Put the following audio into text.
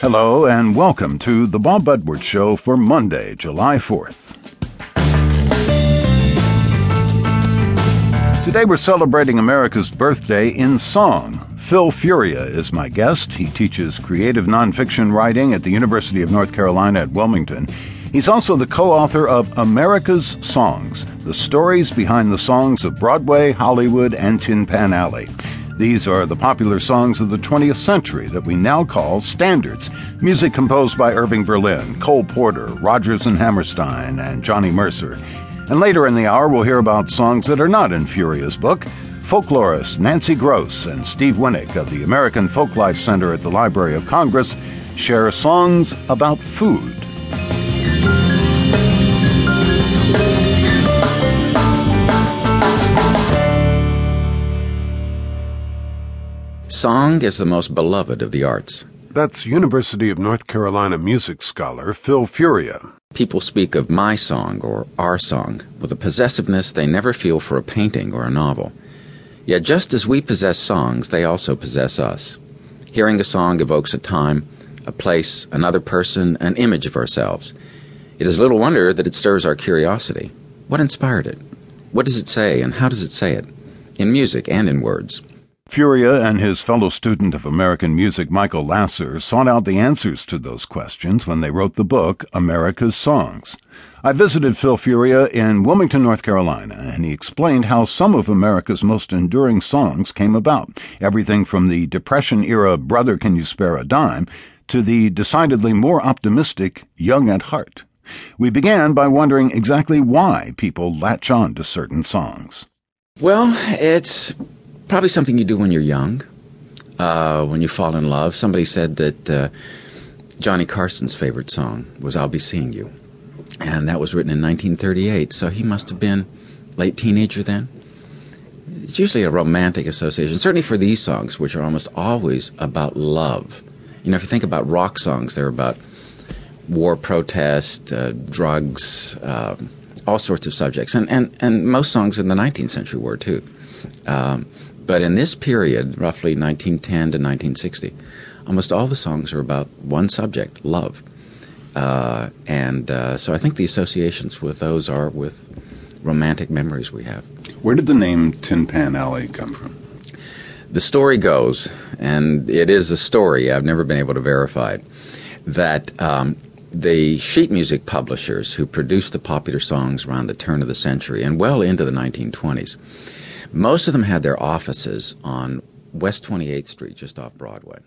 Hello, and welcome to The Bob Edwards Show for Monday, July 4th. Today we're celebrating America's birthday in song. Phil Furia is my guest. He teaches creative nonfiction writing at the University of North Carolina at Wilmington. He's also the co author of America's Songs The Stories Behind the Songs of Broadway, Hollywood, and Tin Pan Alley. These are the popular songs of the 20th century that we now call standards. Music composed by Irving Berlin, Cole Porter, Rodgers and Hammerstein, and Johnny Mercer. And later in the hour, we'll hear about songs that are not in Furia's book. Folklorists Nancy Groce and Steve Winick of the American Folklife Center at the Library of Congress share songs about food. Song is the most beloved of the arts. That's University of North Carolina music scholar Phil Furia. People speak of my song or our song with a possessiveness they never feel for a painting or a novel. Yet just as we possess songs, they also possess us. Hearing a song evokes a time, a place, another person, an image of ourselves. It is little wonder that it stirs our curiosity. What inspired it? What does it say, and how does it say it? In music and in words. Furia and his fellow student of American music, Michael Lasser, sought out the answers to those questions when they wrote the book America's Songs. I visited Phil Furia in Wilmington, North Carolina, and he explained how some of America's most enduring songs came about. Everything from the Depression era Brother Can You Spare a Dime to the decidedly more optimistic Young at Heart. We began by wondering exactly why people latch on to certain songs. Well, it's probably something you do when you're young, uh, when you fall in love. Somebody said that uh, Johnny Carson's favorite song was I'll Be Seeing You. And that was written in 1938, so he must have been late teenager then. It's usually a romantic association, certainly for these songs, which are almost always about love. You know, if you think about rock songs, they're about war protest, uh, drugs, uh, all sorts of subjects. And, and, and most songs in the 19th century were too. Um, but in this period, roughly 1910 to 1960, almost all the songs are about one subject, love. Uh, and uh, so I think the associations with those are with romantic memories we have. Where did the name Tin Pan Alley come from? The story goes, and it is a story, I've never been able to verify it, that um, the sheet music publishers who produced the popular songs around the turn of the century and well into the 1920s most of them had their offices on West 28th Street, just off Broadway.